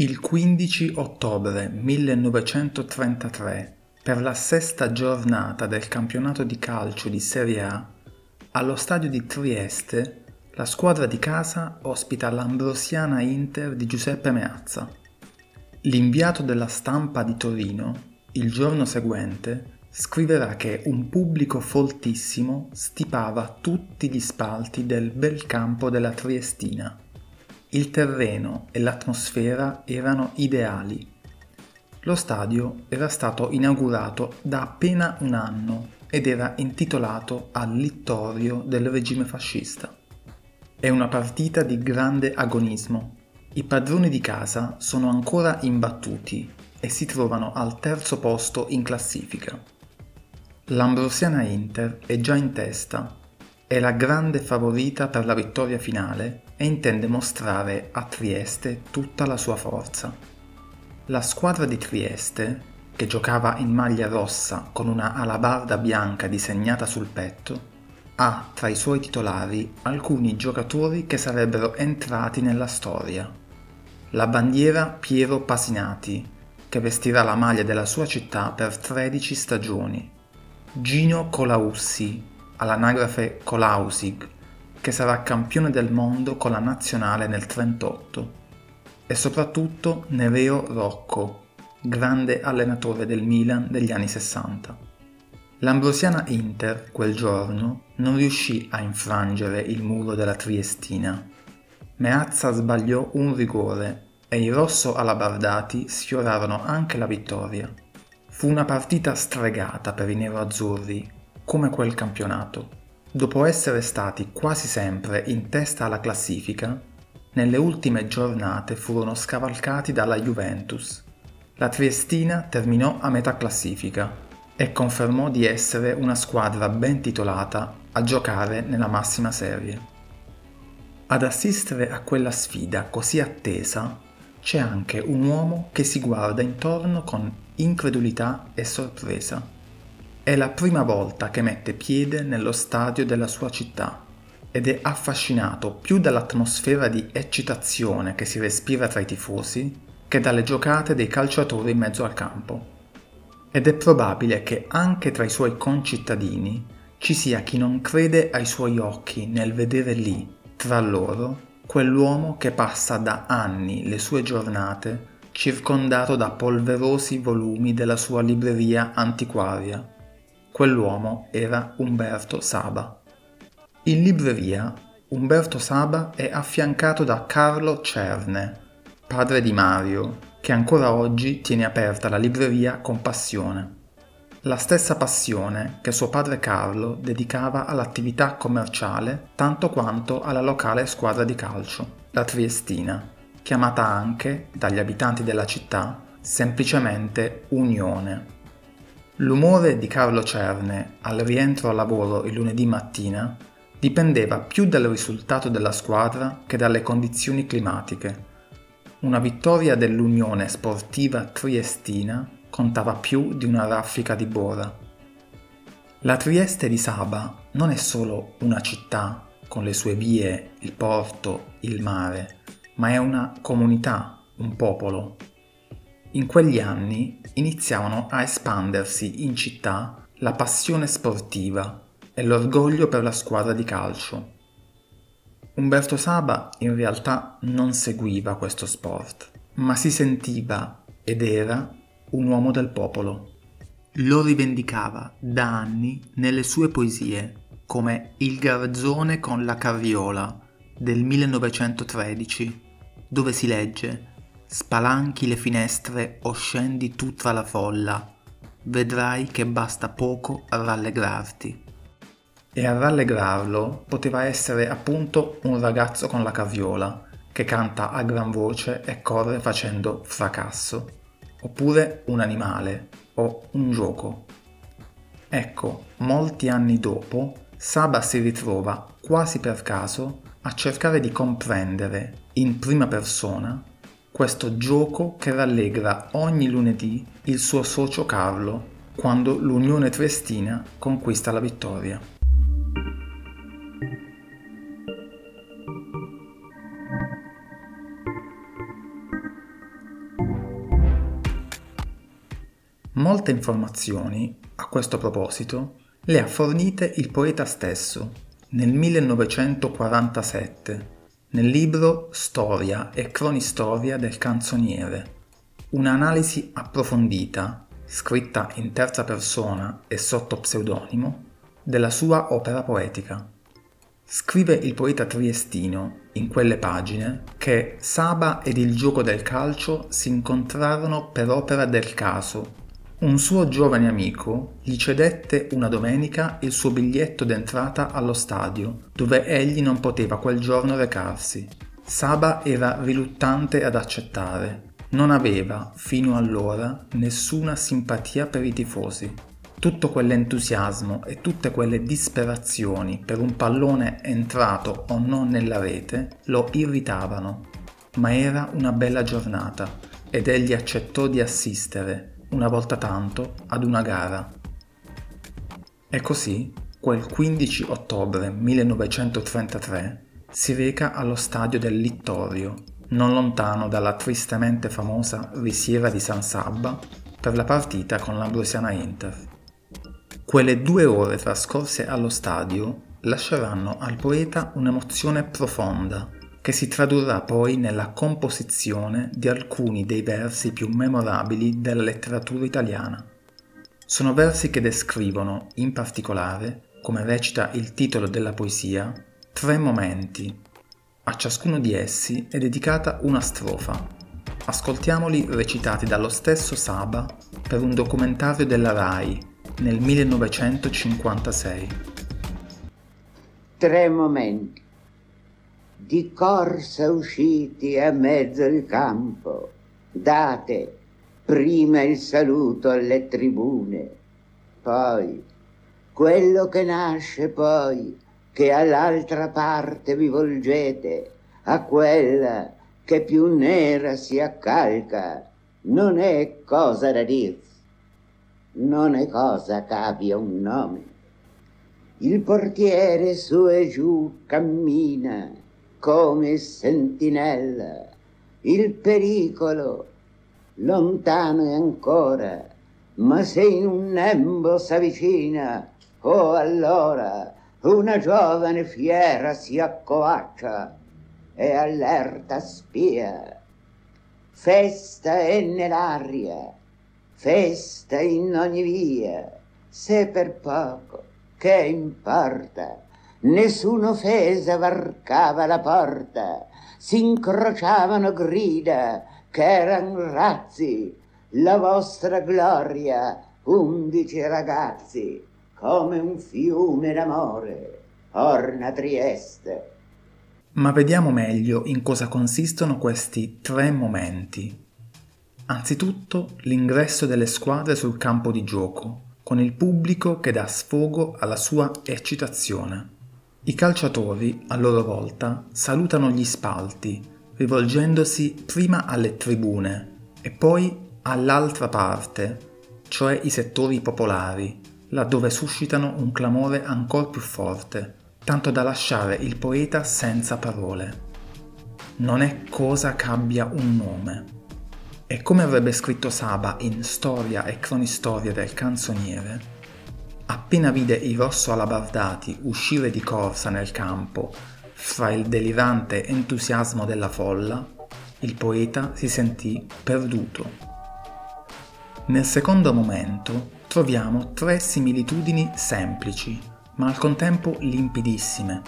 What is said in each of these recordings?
Il 15 ottobre 1933, per la sesta giornata del campionato di calcio di Serie A, allo stadio di Trieste, la squadra di casa ospita l'Ambrosiana Inter di Giuseppe Meazza. L'inviato della stampa di Torino, il giorno seguente, scriverà che un pubblico foltissimo stipava tutti gli spalti del bel campo della Triestina il terreno e l'atmosfera erano ideali. Lo stadio era stato inaugurato da appena un anno ed era intitolato al littorio del regime fascista. È una partita di grande agonismo. I padroni di casa sono ancora imbattuti e si trovano al terzo posto in classifica. L'Ambrosiana Inter è già in testa è la grande favorita per la vittoria finale e intende mostrare a Trieste tutta la sua forza. La squadra di Trieste, che giocava in maglia rossa con una alabarda bianca disegnata sul petto, ha tra i suoi titolari alcuni giocatori che sarebbero entrati nella storia. La bandiera Piero Pasinati, che vestirà la maglia della sua città per 13 stagioni. Gino Colaussi, all'anagrafe Kolausig, che sarà campione del mondo con la nazionale nel 38, e soprattutto Nereo Rocco, grande allenatore del Milan degli anni 60. L'Ambrosiana Inter quel giorno non riuscì a infrangere il muro della Triestina. Meazza sbagliò un rigore e i rosso alabardati sfiorarono anche la vittoria. Fu una partita stregata per i nero-azzurri come quel campionato. Dopo essere stati quasi sempre in testa alla classifica, nelle ultime giornate furono scavalcati dalla Juventus. La Triestina terminò a metà classifica e confermò di essere una squadra ben titolata a giocare nella massima serie. Ad assistere a quella sfida così attesa c'è anche un uomo che si guarda intorno con incredulità e sorpresa. È la prima volta che mette piede nello stadio della sua città ed è affascinato più dall'atmosfera di eccitazione che si respira tra i tifosi che dalle giocate dei calciatori in mezzo al campo. Ed è probabile che anche tra i suoi concittadini ci sia chi non crede ai suoi occhi nel vedere lì, tra loro, quell'uomo che passa da anni le sue giornate circondato da polverosi volumi della sua libreria antiquaria Quell'uomo era Umberto Saba. In libreria, Umberto Saba è affiancato da Carlo Cerne, padre di Mario, che ancora oggi tiene aperta la libreria con passione. La stessa passione che suo padre Carlo dedicava all'attività commerciale tanto quanto alla locale squadra di calcio, la Triestina, chiamata anche, dagli abitanti della città, semplicemente Unione. L'umore di Carlo Cerne al rientro al lavoro il lunedì mattina dipendeva più dal risultato della squadra che dalle condizioni climatiche. Una vittoria dell'Unione Sportiva Triestina contava più di una raffica di Bora. La Trieste di Saba non è solo una città con le sue vie, il porto, il mare, ma è una comunità, un popolo, in quegli anni iniziavano a espandersi in città la passione sportiva e l'orgoglio per la squadra di calcio. Umberto Saba in realtà non seguiva questo sport, ma si sentiva ed era un uomo del popolo. Lo rivendicava da anni nelle sue poesie, come Il garzone con la carriola del 1913, dove si legge Spalanchi le finestre o scendi tu tra la folla, vedrai che basta poco a rallegrarti. E a rallegrarlo poteva essere appunto un ragazzo con la carriola, che canta a gran voce e corre facendo fracasso, oppure un animale o un gioco. Ecco, molti anni dopo, Saba si ritrova, quasi per caso, a cercare di comprendere, in prima persona, questo gioco che rallegra ogni lunedì il suo socio Carlo quando l'Unione Triestina conquista la vittoria. Molte informazioni a questo proposito le ha fornite il poeta stesso nel 1947 nel libro Storia e cronistoria del canzoniere, un'analisi approfondita, scritta in terza persona e sotto pseudonimo, della sua opera poetica. Scrive il poeta triestino in quelle pagine che Saba ed il gioco del calcio si incontrarono per opera del caso. Un suo giovane amico gli cedette una domenica il suo biglietto d'entrata allo stadio, dove egli non poteva quel giorno recarsi. Saba era riluttante ad accettare. Non aveva, fino allora, nessuna simpatia per i tifosi tutto quell'entusiasmo e tutte quelle disperazioni per un pallone entrato o non nella rete lo irritavano, ma era una bella giornata ed egli accettò di assistere, una volta tanto, ad una gara. E così, quel 15 ottobre 1933, si reca allo stadio del Littorio, non lontano dalla tristemente famosa risiera di San Sabba, per la partita con l'Ambrosiana Inter. Quelle due ore trascorse allo stadio lasceranno al poeta un'emozione profonda che si tradurrà poi nella composizione di alcuni dei versi più memorabili della letteratura italiana. Sono versi che descrivono, in particolare, come recita il titolo della poesia, tre momenti. A ciascuno di essi è dedicata una strofa. Ascoltiamoli recitati dallo stesso Saba per un documentario della RAI nel 1956. Tre momenti di corsa usciti a mezzo il campo, date prima il saluto alle tribune, poi quello che nasce poi, che all'altra parte vi volgete, a quella che più nera si accalca, non è cosa da dirsi non è cosa che abbia un nome. Il portiere su e giù cammina come sentinella, il pericolo lontano è ancora, ma se in un nembo s'avvicina, oh allora una giovane fiera si accovaccia e allerta spia. Festa è nell'aria, festa in ogni via, se per poco, che importa, nessuno offesa varcava la porta, si incrociavano grida che eran razzi, la vostra gloria, undici ragazzi, come un fiume d'amore, orna Trieste. Ma vediamo meglio in cosa consistono questi tre momenti. Anzitutto l'ingresso delle squadre sul campo di gioco, con il pubblico che dà sfogo alla sua eccitazione. I calciatori, a loro volta, salutano gli spalti, rivolgendosi prima alle tribune e poi all'altra parte, cioè i settori popolari, laddove suscitano un clamore ancora più forte, tanto da lasciare il poeta senza parole. Non è cosa che abbia un nome. E come avrebbe scritto Saba in Storia e cronistoria del canzoniere, appena vide i rosso alabardati uscire di corsa nel campo fra il delirante entusiasmo della folla, il poeta si sentì perduto. Nel secondo momento troviamo tre similitudini semplici, ma al contempo limpidissime.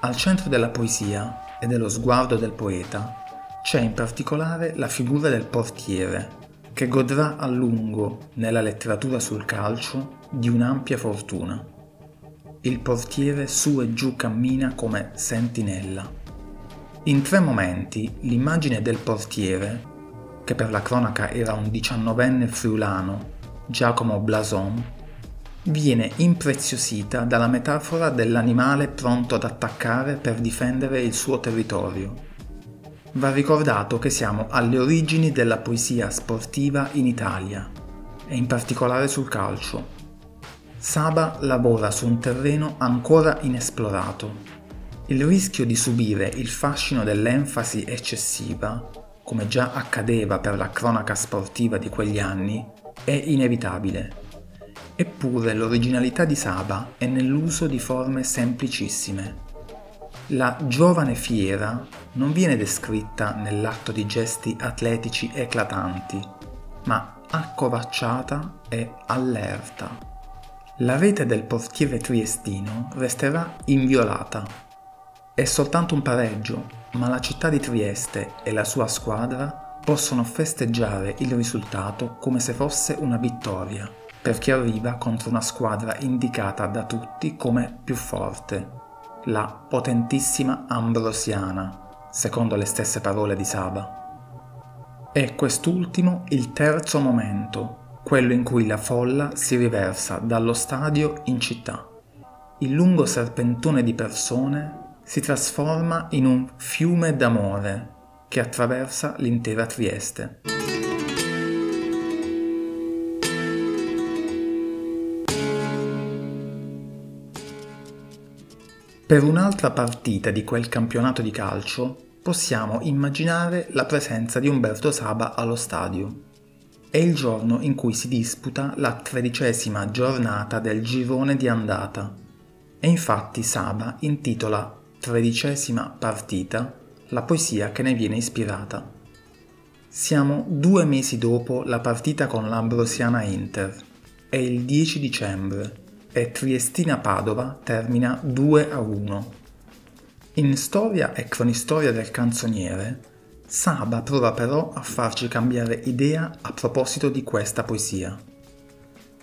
Al centro della poesia e dello sguardo del poeta c'è in particolare la figura del portiere, che godrà a lungo nella letteratura sul calcio di un'ampia fortuna. Il portiere su e giù cammina come sentinella. In tre momenti l'immagine del portiere, che per la cronaca era un diciannovenne friulano, Giacomo Blason, viene impreziosita dalla metafora dell'animale pronto ad attaccare per difendere il suo territorio va ricordato che siamo alle origini della poesia sportiva in Italia e in particolare sul calcio. Saba lavora su un terreno ancora inesplorato. Il rischio di subire il fascino dell'enfasi eccessiva, come già accadeva per la cronaca sportiva di quegli anni, è inevitabile. Eppure l'originalità di Saba è nell'uso di forme semplicissime. La giovane fiera non viene descritta nell'atto di gesti atletici eclatanti, ma accovacciata e allerta. La rete del portiere triestino resterà inviolata. È soltanto un pareggio, ma la città di Trieste e la sua squadra possono festeggiare il risultato come se fosse una vittoria, perché arriva contro una squadra indicata da tutti come più forte, la potentissima Ambrosiana, secondo le stesse parole di Saba. È quest'ultimo il terzo momento, quello in cui la folla si riversa dallo stadio in città. Il lungo serpentone di persone si trasforma in un fiume d'amore che attraversa l'intera Trieste. Per un'altra partita di quel campionato di calcio possiamo immaginare la presenza di Umberto Saba allo stadio. È il giorno in cui si disputa la tredicesima giornata del girone di andata e infatti Saba intitola tredicesima partita, la poesia che ne viene ispirata. Siamo due mesi dopo la partita con l'Ambrosiana Inter. È il 10 dicembre e Triestina-Padova termina 2 a 1. In storia e cronistoria del canzoniere, Saba prova però a farci cambiare idea a proposito di questa poesia.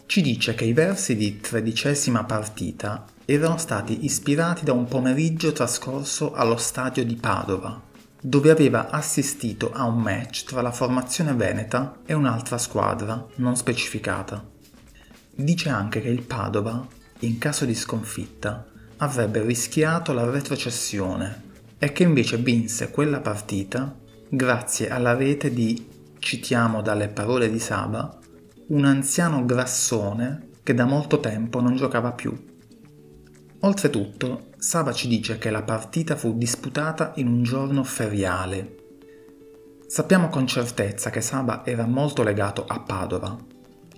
Ci dice che i versi di tredicesima partita erano stati ispirati da un pomeriggio trascorso allo stadio di Padova, dove aveva assistito a un match tra la formazione veneta e un'altra squadra non specificata. Dice anche che il Padova, in caso di sconfitta, avrebbe rischiato la retrocessione e che invece vinse quella partita grazie alla rete di, citiamo dalle parole di Saba, un anziano grassone che da molto tempo non giocava più. Oltretutto, Saba ci dice che la partita fu disputata in un giorno feriale. Sappiamo con certezza che Saba era molto legato a Padova.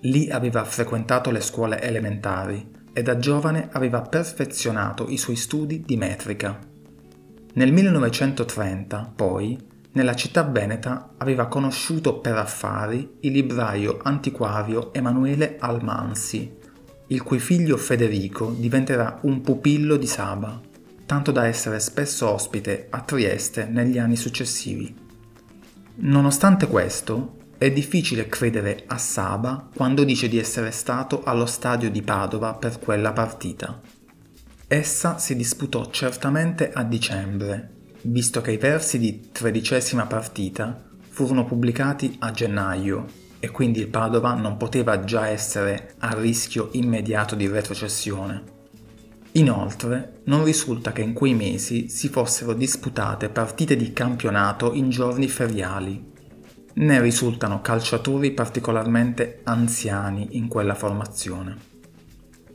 Lì aveva frequentato le scuole elementari e da giovane aveva perfezionato i suoi studi di metrica. Nel 1930, poi, nella città veneta aveva conosciuto per affari il libraio antiquario Emanuele Almansi, il cui figlio Federico diventerà un pupillo di Saba, tanto da essere spesso ospite a Trieste negli anni successivi. Nonostante questo, è difficile credere a Saba quando dice di essere stato allo stadio di Padova per quella partita. Essa si disputò certamente a dicembre, visto che i versi di tredicesima partita furono pubblicati a gennaio e quindi il Padova non poteva già essere a rischio immediato di retrocessione. Inoltre, non risulta che in quei mesi si fossero disputate partite di campionato in giorni feriali, né risultano calciatori particolarmente anziani in quella formazione.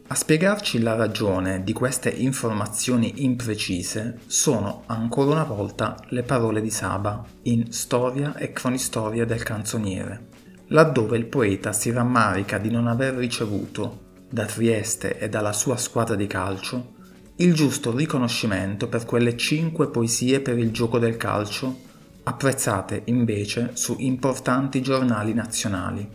A spiegarci la ragione di queste informazioni imprecise sono ancora una volta le parole di Saba in Storia e cronistoria del canzoniere laddove il poeta si rammarica di non aver ricevuto, da Trieste e dalla sua squadra di calcio, il giusto riconoscimento per quelle cinque poesie per il gioco del calcio, apprezzate invece su importanti giornali nazionali.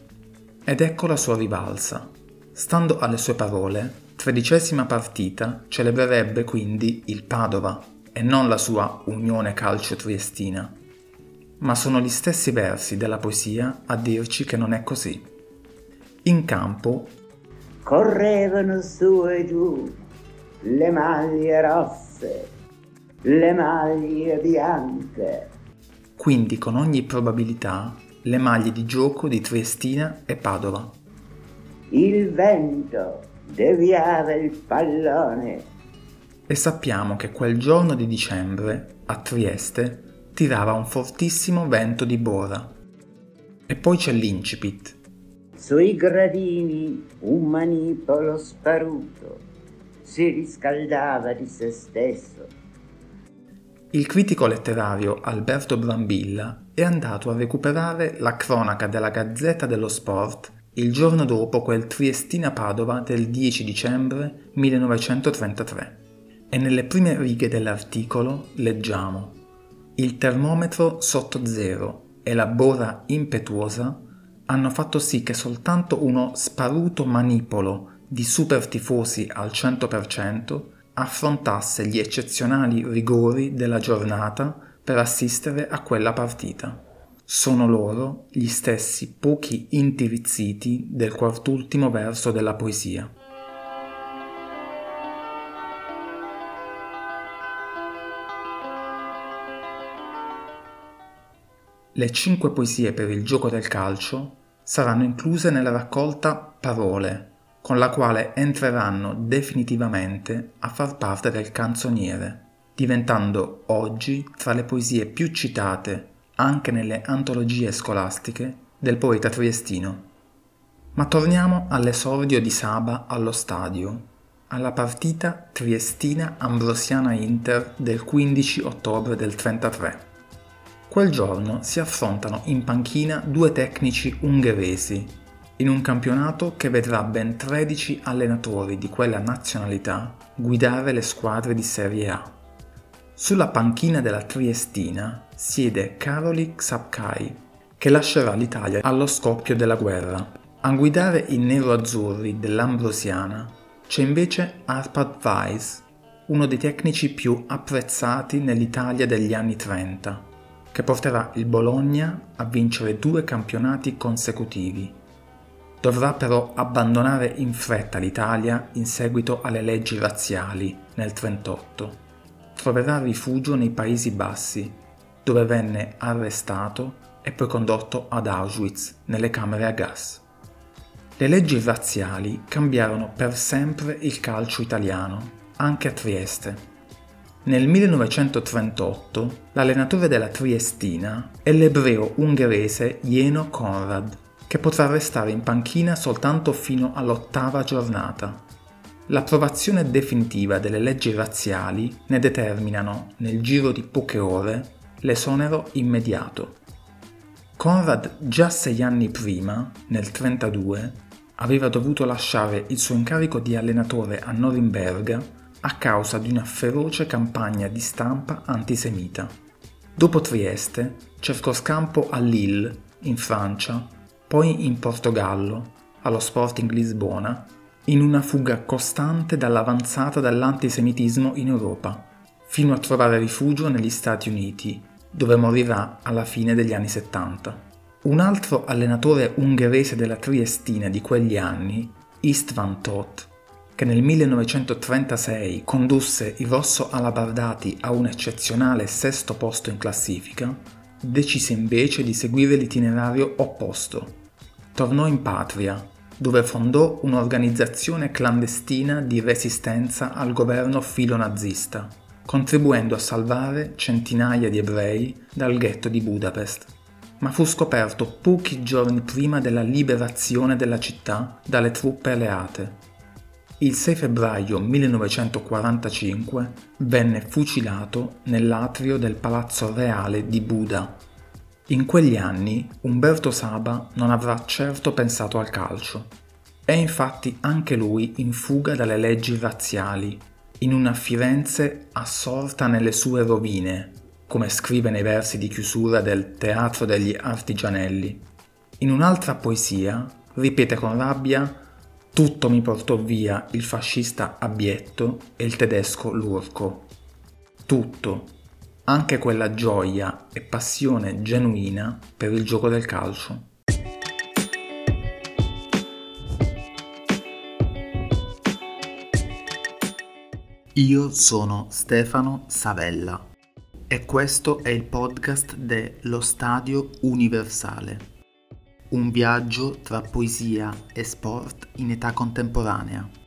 Ed ecco la sua rivalsa. Stando alle sue parole, tredicesima partita celebrerebbe quindi il Padova e non la sua Unione Calcio Triestina ma sono gli stessi versi della poesia a dirci che non è così. In campo correvano su e giù le maglie rosse, le maglie bianche. Quindi con ogni probabilità le maglie di gioco di Triestina e Padova. Il vento deviava il pallone. E sappiamo che quel giorno di dicembre, a Trieste, tirava un fortissimo vento di bora. E poi c'è l'incipit. Sui gradini un manipolo sparuto si riscaldava di se stesso. Il critico letterario Alberto Brambilla è andato a recuperare la cronaca della Gazzetta dello Sport il giorno dopo quel Triestina-Padova del 10 dicembre 1933. E nelle prime righe dell'articolo leggiamo Il termometro sotto zero e la bora impetuosa hanno fatto sì che soltanto uno sparuto manipolo di super tifosi al 100% affrontasse gli eccezionali rigori della giornata per assistere a quella partita. Sono loro gli stessi pochi intirizziti del quartultimo verso della poesia. Le cinque poesie per il gioco del calcio saranno incluse nella raccolta Parole, con la quale entreranno definitivamente a far parte del canzoniere, diventando oggi tra le poesie più citate anche nelle antologie scolastiche del poeta triestino. Ma torniamo all'esordio di Saba allo stadio, alla partita triestina ambrosiana Inter del 15 ottobre del 33. Quel giorno si affrontano in panchina due tecnici ungheresi, in un campionato che vedrà ben 13 allenatori di quella nazionalità guidare le squadre di Serie A. Sulla panchina della Triestina siede Karoli Xapkai, che lascerà l'Italia allo scoppio della guerra. A guidare i nero-azzurri dell'Ambrosiana c'è invece Arpad Weiss, uno dei tecnici più apprezzati nell'Italia degli anni 30, che porterà il Bologna a vincere due campionati consecutivi. Dovrà però abbandonare in fretta l'Italia in seguito alle leggi razziali nel 1938 troverà rifugio nei Paesi Bassi, dove venne arrestato e poi condotto ad Auschwitz, nelle camere a gas. Le leggi razziali cambiarono per sempre il calcio italiano, anche a Trieste. Nel 1938 l'allenatore della Triestina è l'ebreo ungherese Jeno Konrad, che potrà restare in panchina soltanto fino all'ottava giornata. L'approvazione definitiva delle leggi razziali ne determinano, nel giro di poche ore, l'esonero immediato. Conrad già sei anni prima, nel 1932, aveva dovuto lasciare il suo incarico di allenatore a Norimberga a causa di una feroce campagna di stampa antisemita. Dopo Trieste cercò scampo a Lille, in Francia, poi in Portogallo, allo Sporting Lisbona in una fuga costante dall'avanzata dell'antisemitismo in Europa, fino a trovare rifugio negli Stati Uniti, dove morirà alla fine degli anni 70. Un altro allenatore ungherese della Triestina di quegli anni, Istvan Toth, che nel 1936 condusse i rosso alabardati a un eccezionale sesto posto in classifica, decise invece di seguire l'itinerario opposto. Tornò in patria dove fondò un'organizzazione clandestina di resistenza al governo filonazista, contribuendo a salvare centinaia di ebrei dal ghetto di Budapest. Ma fu scoperto pochi giorni prima della liberazione della città dalle truppe alleate. Il 6 febbraio 1945 venne fucilato nell'atrio del Palazzo Reale di Buda, in quegli anni Umberto Saba non avrà certo pensato al calcio. È infatti anche lui in fuga dalle leggi razziali, in una Firenze assorta nelle sue rovine, come scrive nei versi di chiusura del Teatro degli Artigianelli. In un'altra poesia ripete con rabbia tutto mi portò via il fascista abietto e il tedesco lurco. Tutto, anche quella gioia e passione genuina per il gioco del calcio. Io sono Stefano Savella e questo è il podcast dello Stadio Universale. Un viaggio tra poesia e sport in età contemporanea.